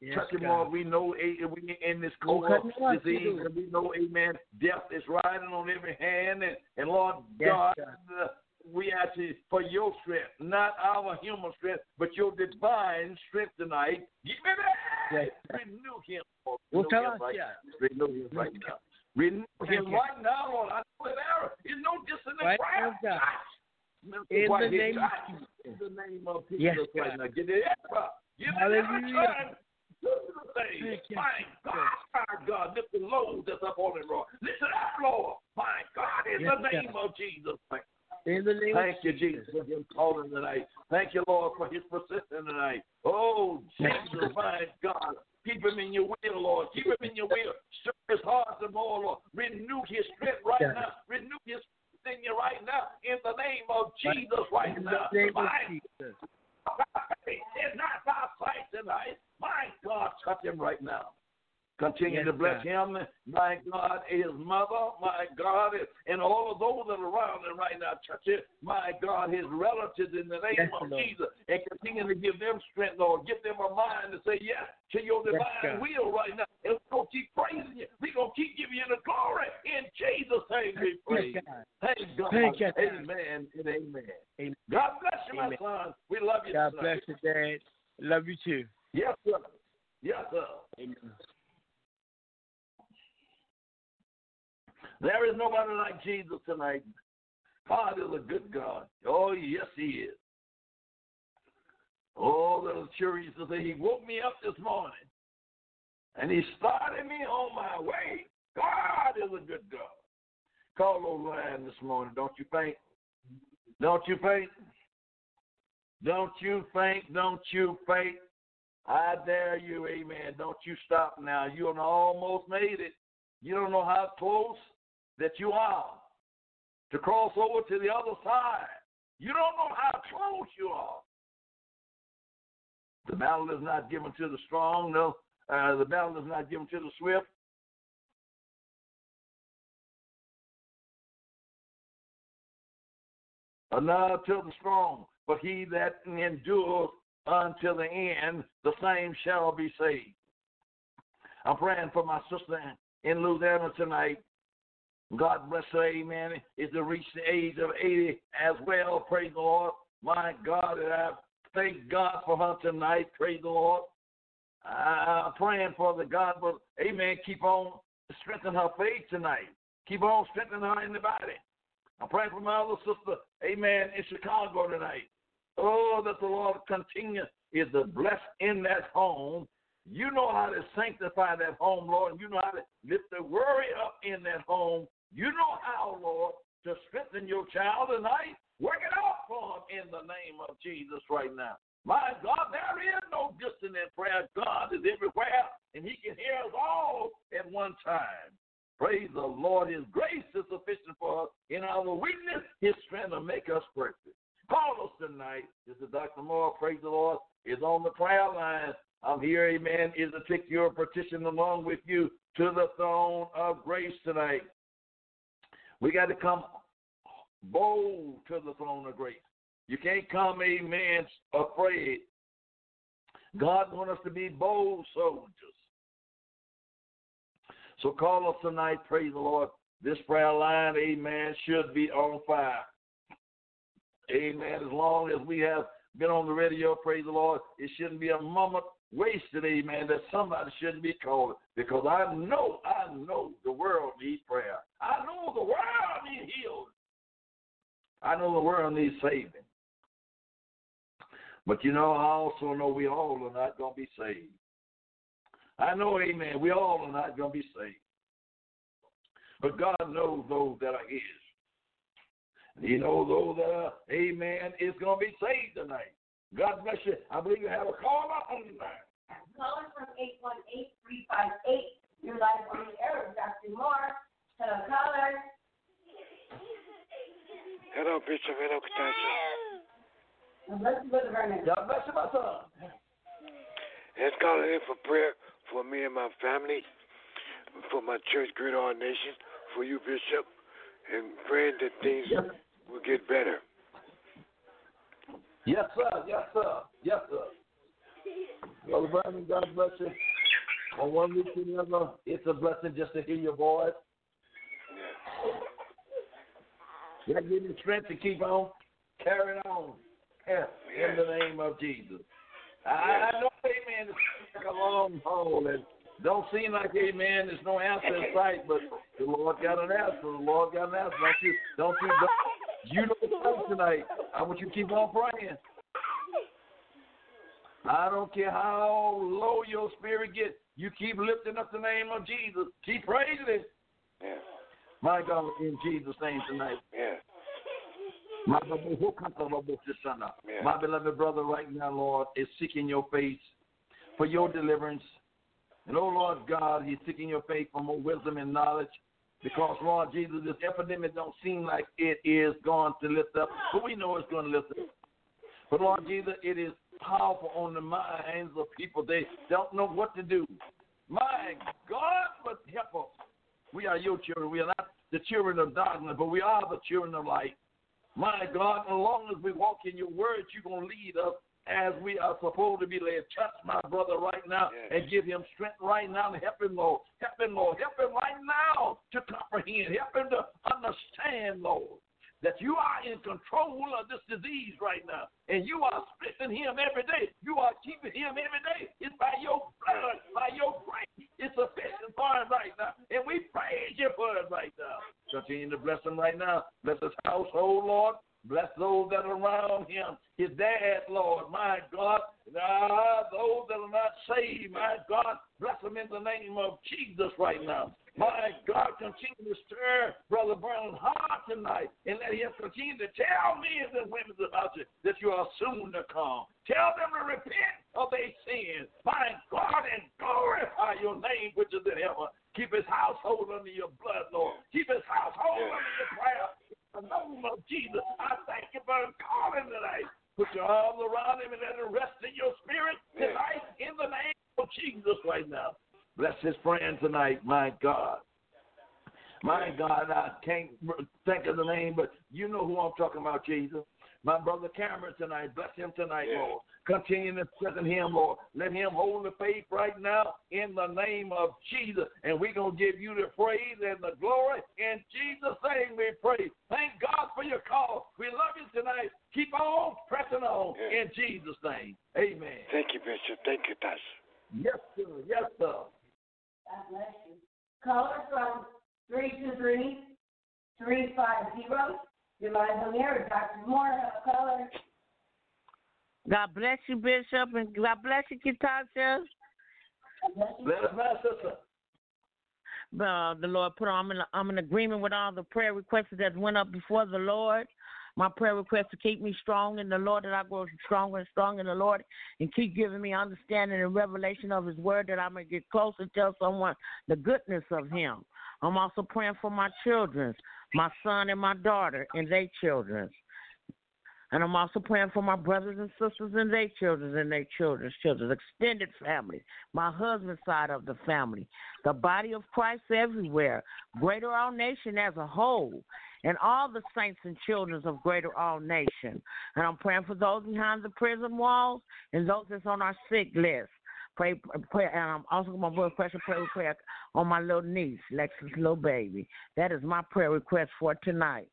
Yes, Touch him, Lord. We know we in this Oh, cold cut me off, disease, and we know, Amen. Death is riding on every hand, and, and Lord Yes, God, God. uh, we ask you for your strength, not our human strength, but your divine strength tonight. Give me that. Yes. Renew him. Lord. Well, Renew tell him right. Renew him right now. Renew Thank him you. right now, Lord. I know that there is no dissonant Right prayer. now, God. Mr. In the name of God, Jesus. In the name of Jesus Yes, right God. now. Get it up. Give it Hallelujah. every the thing. My God, my God, lift the load that's up on it, Lord. Lift it up, Lord. My God, in Yes, the name God. of Jesus. Thank In the name Thank of you, Jesus, for him calling tonight. Thank you, Lord, for his persistence tonight. Oh, Jesus, my God. Keep him in your will, Lord. Keep him in your will. Stir his heart some more, Lord. Renew his strength right Yes. now. Renew his strength in you right now. In the name of Jesus right In now. the name of My Jesus. (laughs) it's not by sight tonight. My God, touch him right now. Continue Yes, to bless God. him, my God, his mother, my God, and all of those that are around him right now. Touch it, my God, his relatives in the name Yes, of Lord. Jesus, and continue to give them strength, Lord. Give them a mind to say yes to your divine God. will right now. And we're going to keep praising you. We're going to keep giving you the glory. In Jesus' name we pray. Yes, God. Thank God. Thank God. Amen and amen. Amen. God bless you, Amen. my son. We love you God tonight. bless you, Dad. Love you too. Yes, sir. Yes, sir. Amen. There is nobody like Jesus tonight. God is a good God. Oh, yes, He is. Oh, little curious to say, He woke me up this morning and He started me on my way. God is a good God. Call those line this morning. Don't you faint? Don't you faint? Don't you faint? Don't you faint? I dare you, amen. Don't you stop now. You almost made it. You don't know how close that you are to cross over to the other side. You don't know how close you are. The battle is not given to the strong, no. Uh, the battle is not given to the swift. Or not to the strong, but he that endures until the end, the same shall be saved. I'm praying for my sister in Louisiana tonight. God bless her, amen, is to reach the age of 80 as well. Praise the Lord. My God, and I thank God for her tonight. Praise the Lord. I'm praying for the God, but amen, keep on strengthening her faith tonight. Keep on strengthening her in the body. I'm praying for my other sister, amen, in Chicago tonight. Oh, that the Lord continue is to bless in that home. You know how to sanctify that home, Lord. You know how to lift the worry up in that home. You know how, Lord, to strengthen your child tonight. Work it out for him in the name of Jesus right now. My God, there is no distance in prayer. God is everywhere, and He can hear us all at one time. Praise the Lord. His grace is sufficient for us. In our weakness, His strength will make us perfect. Call us tonight. This is Dr. Moore. Praise the Lord. Is on the prayer line. I'm here, amen, is to take your petition along with you to the throne of grace tonight. We got to come bold to the throne of grace. You can't come, amen, afraid. God wants us to be bold soldiers. So call us tonight, praise the Lord. This prayer line, amen, should be on fire. Amen. As long as we have been on the radio, praise the Lord, it shouldn't be a moment wasted, amen, that somebody shouldn't be called. Because I know, I know the world needs prayer. I know the world needs healing. I know the world needs saving. But you know, I also know we all are not going to be saved. I know, amen, we all are not going to be saved. But God knows those that are His. He knows those that are, amen, is going to be saved tonight. God bless you. I believe you have a caller on the line. Caller from 818-358. You're live on the air with Dr. Moore. Hello, caller. Hello, Bishop. Hello, Katasha. God bless you, Brother Vernon. God bless you, my son. Let's call in for prayer for me and my family, for my church, Great All Nation, for you, Bishop, and praying that things will get better. Yes, sir. Yes, sir. Yes, sir. Brother Brandon, God bless you. On one week to the other, it's a blessing just to hear your voice. That give me strength to keep on carrying on. Yes, in the name of Jesus. I, I know, amen, it's like a long haul and don't seem like, amen, there's no answer in sight, but the Lord got an answer. The Lord got an answer. Don't you, don't you, don't, you know tonight. I want you to keep on praying. I don't care how low your spirit gets. You keep lifting up the name of Jesus. Keep praising it. Yeah. My God, in Jesus' name tonight. My, my beloved brother, right now, Lord, is seeking your face for your deliverance. And, oh, Lord God, he's seeking your face for more wisdom and knowledge. Because, Lord Jesus, this epidemic don't seem like it is going to lift up, but we know it's going to lift up. But, Lord Jesus, it is powerful on the minds of people. They don't know what to do. My God, but help us. We are your children. We are not the children of darkness, but we are the children of light. My God, as long as we walk in your words, you're going to lead us as we are supposed to be led. Touch my brother right now and give him strength right now and help him, Lord. Help him, Lord. Help him right now to comprehend. Help him to understand, Lord that you are in control of this disease right now. And you are splitting him every day. You are keeping him every day. It's by your blood, by your grace. It's sufficient for him right now. And we right now. Continue to bless him right now. Bless his household, Lord. Bless those that are around him. His dad, Lord, my God. Ah, those that are not saved, my God. Bless them in the name of Jesus right now. My God, continue to stir Brother Brown's heart tonight and let him continue to tell men and women about you that you are soon to come. Tell them to repent of their sins. My God, and glorify your name which is in heaven. Keep his household under your blood, Lord. Keep his household under your prayer. In the name of Jesus, I thank you for calling tonight. Put your arms around him and let him rest in your spirit tonight in the name of Jesus right now. Bless his friend tonight, my God. My God, I can't think of the name, but you know who I'm talking about, Jesus. My brother Cameron tonight, bless him tonight, yeah. Lord. Continue to strengthen him, Lord. Let him hold the faith right now in the name of Jesus. And we're going to give you the praise and the glory. In Jesus' name we pray. Thank God for your call. We love you tonight. Keep on pressing on yeah. in Jesus' name. Amen. Thank you, Bishop. Thank you, Pastor. Yes, sir. Yes, sir. God bless you. Caller from 323 350. Your line's on the air. Dr. Moore, caller. God bless you, Bishop, and God bless you, Kitasha. Bless my sister. Uh, the Lord put on, I'm in, I'm in agreement with all the prayer requests that went up before the Lord. My prayer request to keep me strong in the Lord, that I grow stronger and stronger in the Lord, and keep giving me understanding and revelation of His Word, that I may get closer and tell someone the goodness of Him. I'm also praying for my children, my son and my daughter, and their children. And I'm also praying for my brothers and sisters and their children and their children's children, extended family, my husband's side of the family, the body of Christ everywhere, greater all nation as a whole, and all the saints and children of greater all nation. And I'm praying for those behind the prison walls and those that's on our sick list. Pray, pray, and I'm also my voice pressure prayer prayer on my little niece, Lexus, little baby. That is my prayer request for tonight.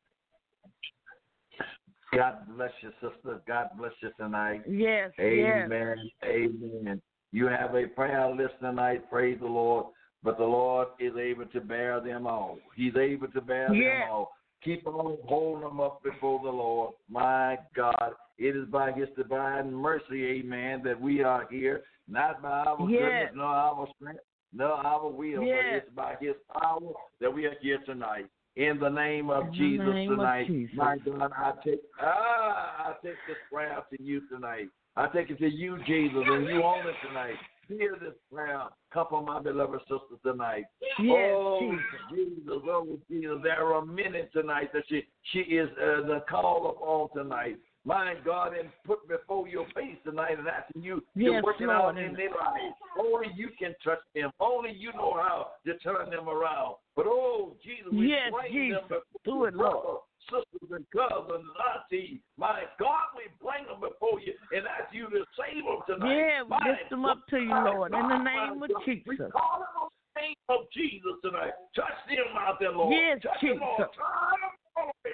God bless you, sister. God bless you tonight. Yes. Amen. Yes. Amen. You have a prayer list tonight. Praise the Lord. But the Lord is able to bear them all. He's able to bear yes. them all. Keep on holding them up before the Lord. My God, it is by His divine mercy, amen, that we are here. Not by our yes. goodness, nor our strength, nor our will, yes. but it's by His power that we are here tonight. In the name of In Jesus name tonight, of Jesus. my God, I take ah, I take this prayer to you tonight. I take it to you, Jesus, and you only tonight. Hear this prayer. From my beloved sister tonight. Yes, oh, Jesus. Jesus, oh Jesus, there are many tonight that she she is uh, the call upon tonight. My God, and put before your face tonight and asking you Yes, to work it Lord. out in their lives. Only you can touch them. Only you know how to turn them around. But oh, Jesus, we Yes, bring Jesus. them before Do it, brother, Lord. sisters and cousins, aunties. My God, we bring them before you and ask you to save them tonight. Yeah, we My lift them up to you, Lord, in the name of God, We Jesus. call it on the name of Jesus tonight. Touch them out there, Lord. Yes, Touch them. Jesus. Them all the way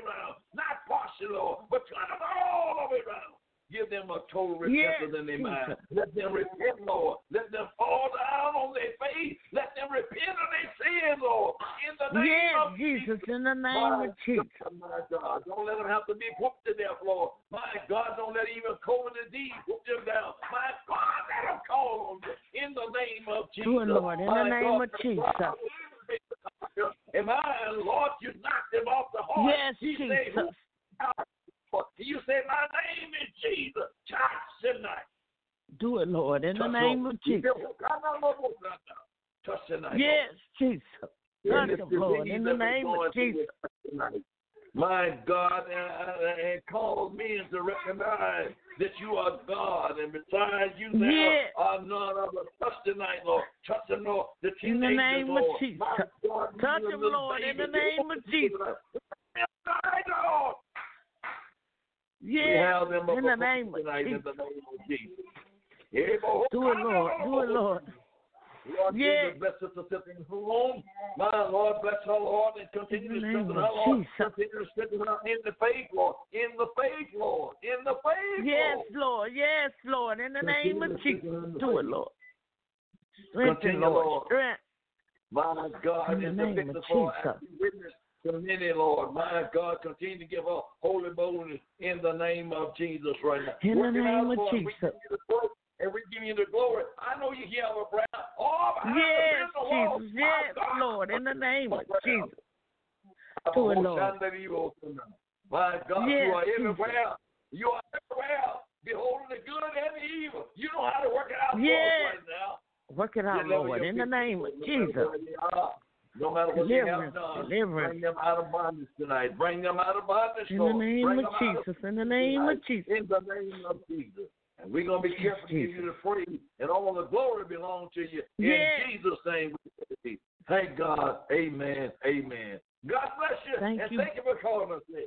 around. Not partially, Lord, but turn them all way around. Give them a total Yes, in their mind. Let them repent, Lord. Let them fall down on their face. Let them repent of their sins, Lord. In the name Yes, of Jesus, in the name my of Jesus. God, my God, don't let them have to be whooped to death, Lord. My God, don't let even COVID disease whoop them down. My God, let them call on you in the name of Jesus. Do it, Lord, in the name God, of Jesus. Am I, Lord, you knocked him off the horse. Yes, he Said, Jesus. Who, you say, My name is Jesus. Touch tonight. Do it, Lord, in the name Lord. of Jesus. Touch tonight. Yes, Jesus. Touch if them, there's Lord, in the name of Jesus. tonight, My God, uh, uh, uh, and, and cause men to recognize that you are God, and besides you there Yes. are none other. Touch tonight, Lord. Touch them, Lord. The In the name of Jesus. God, Touch them, little Lord, in the name of Jesus. Tonight, Lord. Them in the name of tonight in Jesus. the name of Jesus. Do it, Lord. Do it, Lord. Lord Yes. Jesus, bless us to home. My Lord, bless her, Lord, and continue to strengthen her, Lord. Jesus. Continue to strengthen her in the faith, Lord. In the faith, Lord. In the faith, Yes, Lord. Yes, Lord. In the name of Jesus. Do it, Lord. Strengthen, Continue, Lord. Lord. Strength. My God, In the name of Jesus. as you witness to many, Lord. My God, continue to give her holy boldness in the name of Jesus right now. In the Work it name of us. Jesus. give you the glory, And we give you the glory. I know you hear our prayer. Oh, Yes. Jesus. Yes. Lord. In the name of Jesus. Do it, Lord. My God, Yes, you are everywhere. You are everywhere. Beholding the good and the evil. You know how to work it out for us right now. Work it out, Lord. In the name of Jesus. No matter what they have Deliverance. done, Deliverance. bring them out of bondage tonight. Bring them out of bondage. In the name of Jesus. In the name of. Jesus. In the name of Jesus. And we're going to be careful to give you the praise and all the glory belongs to you. In Yes. Jesus' name we pray. Thank God. Amen. Amen. God bless you. Thank and you. thank you for calling us. in.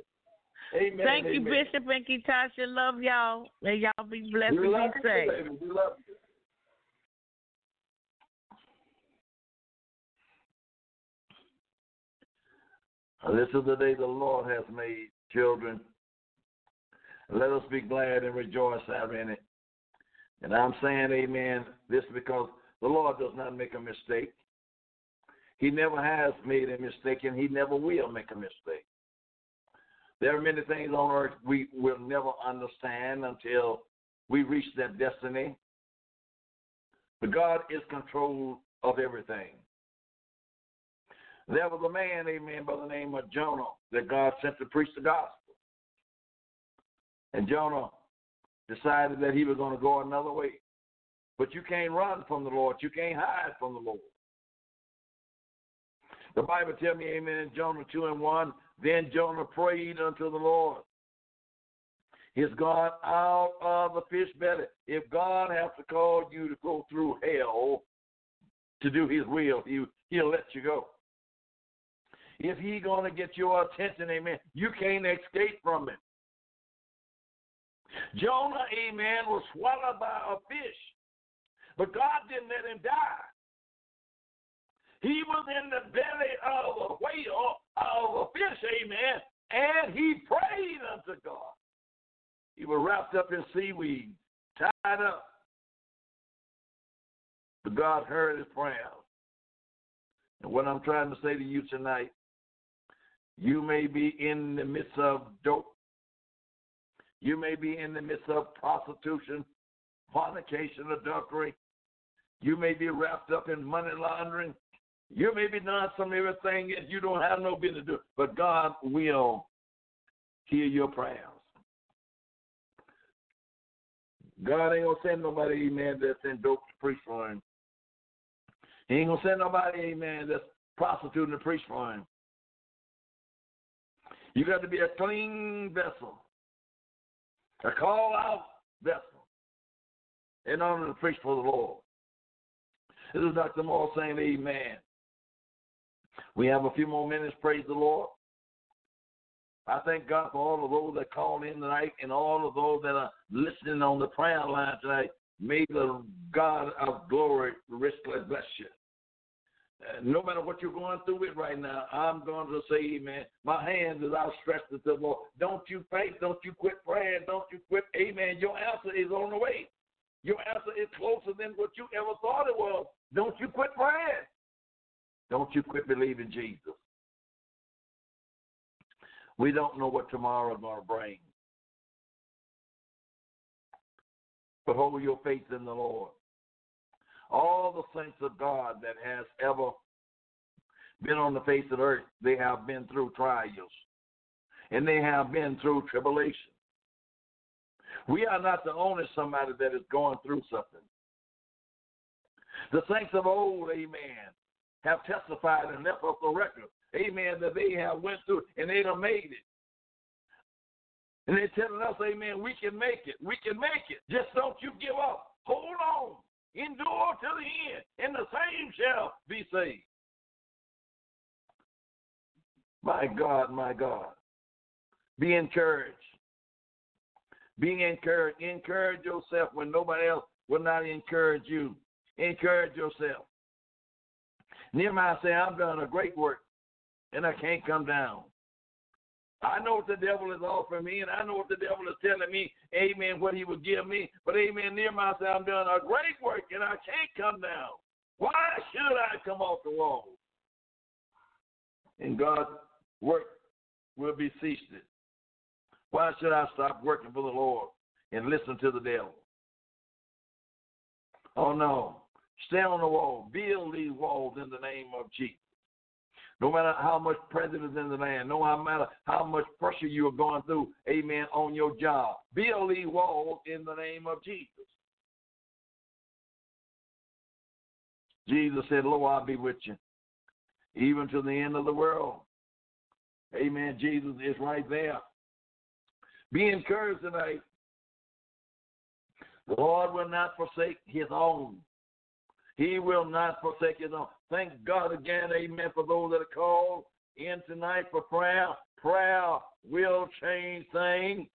Amen. Thank you. Bishop and Ketasha. Love y'all. May y'all be blessed We and be you, safe. baby. We love you. This is the day the Lord has made, children. Let us be glad and rejoice in it. And I'm saying amen, this because the Lord does not make a mistake. He never has made a mistake, and He never will make a mistake. There are many things on earth we will never understand until we reach that destiny. But God is control of everything. There was a man, amen, by the name of Jonah that God sent to preach the gospel. And Jonah decided that he was going to go another way. But you can't run from the Lord. You can't hide from the Lord. The Bible tells me, amen, in Jonah 2 and 1, then Jonah prayed unto the Lord. His God out of the fish belly. If God has to call you to go through hell to do his will, he, he'll let you go. If he going to get your attention, amen, you can't escape from it. Jonah, amen, was swallowed by a fish, but God didn't let him die. He was in the belly of a whale, of a fish, amen, and he prayed unto God. He was wrapped up in seaweed, tied up. But God heard his prayer. And what I'm trying to say to you tonight, you may be in the midst of dope. You may be in the midst of prostitution, fornication, adultery. You may be wrapped up in money laundering. You may be doing some everything that you don't have no business to do. But God will hear your prayers. God ain't gonna send nobody, amen, that's in dope to preach for him. He ain't gonna send nobody, amen, that's prostituting to preach for him. You got to be a clean vessel, a call out vessel, in order to preach for the Lord. This is Dr. Moore saying, Amen. We have a few more minutes, praise the Lord. I thank God for all of those that called in tonight and all of those that are listening on the prayer line tonight. May the God of glory richly bless you. No matter what you're going through it right now, I'm going to say, Amen. My hands is outstretched to the Lord. Don't you faint. Don't you quit praying. Don't you quit. Amen. Your answer is on the way. Your answer is closer than what you ever thought it was. Don't you quit praying. Don't you quit believing Jesus. We don't know what tomorrow is going to bring. But hold your faith in the Lord. All the saints of God that has ever been on the face of the earth, they have been through trials. And they have been through tribulation. We are not the only somebody that is going through something. The saints of old, amen, have testified and left us a record, amen, that they have went through and they have made it. And they're telling us, amen, we can make it. We can make it. Just don't you give up. Hold on. Endure to the end, and the same shall be saved. My God, my God. Be encouraged. Be encouraged. Encourage yourself when nobody else will not encourage you. Encourage yourself. Nehemiah said, I've done a great work, and I can't come down. I know what the devil is offering me, and I know what the devil is telling me, amen, what he would give me. But amen, near myself, I'm doing a great work, and I can't come down. Why should I come off the wall? And God's work will be ceased. Why should I stop working for the Lord and listen to the devil? Oh no. Stay on the wall. Build these walls in the name of Jesus. No matter how much prejudice in the land, no matter how much pressure you are going through, amen, on your job, build these walls in the name of Jesus. Jesus said, Lo, I'll be with you, even to the end of the world. Amen. Jesus is right there. Be encouraged tonight. The Lord will not forsake his own. He will not forsake his own. Thank God again, amen, for those that are called in tonight for prayer. Prayer will change things.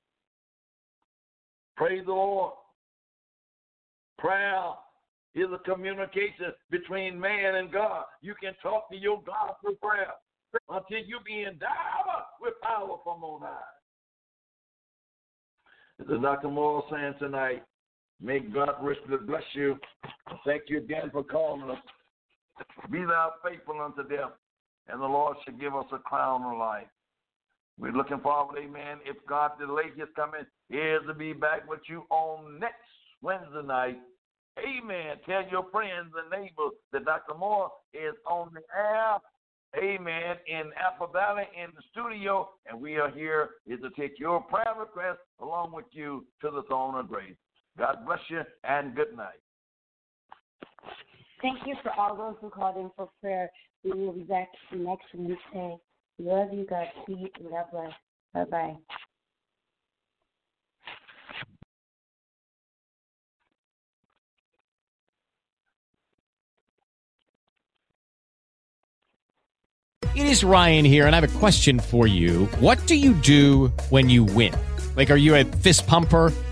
Praise the Lord. Prayer is a communication between man and God. You can talk to your God through prayer until you be endowed with power from on high. This is Dr. Moore saying tonight, may God richly bless you. Thank you again for calling us. Be thou faithful unto death, and the Lord shall give us a crown of life. We're looking forward, amen. If God delay his coming, is to be back with you on next Wednesday night. Amen. Tell your friends and neighbors that Dr. Moore is on the air. Amen. In Apple Valley in the studio, and we are here is to take your prayer request along with you to the throne of grace. God bless you and good night. Thank you for all those who called in for prayer. We will be back next Wednesday. We love you, God keep, and God bless. Bye bye. It is Ryan here, and I have a question for you. What do you do when you win? Like, are you a fist pumper?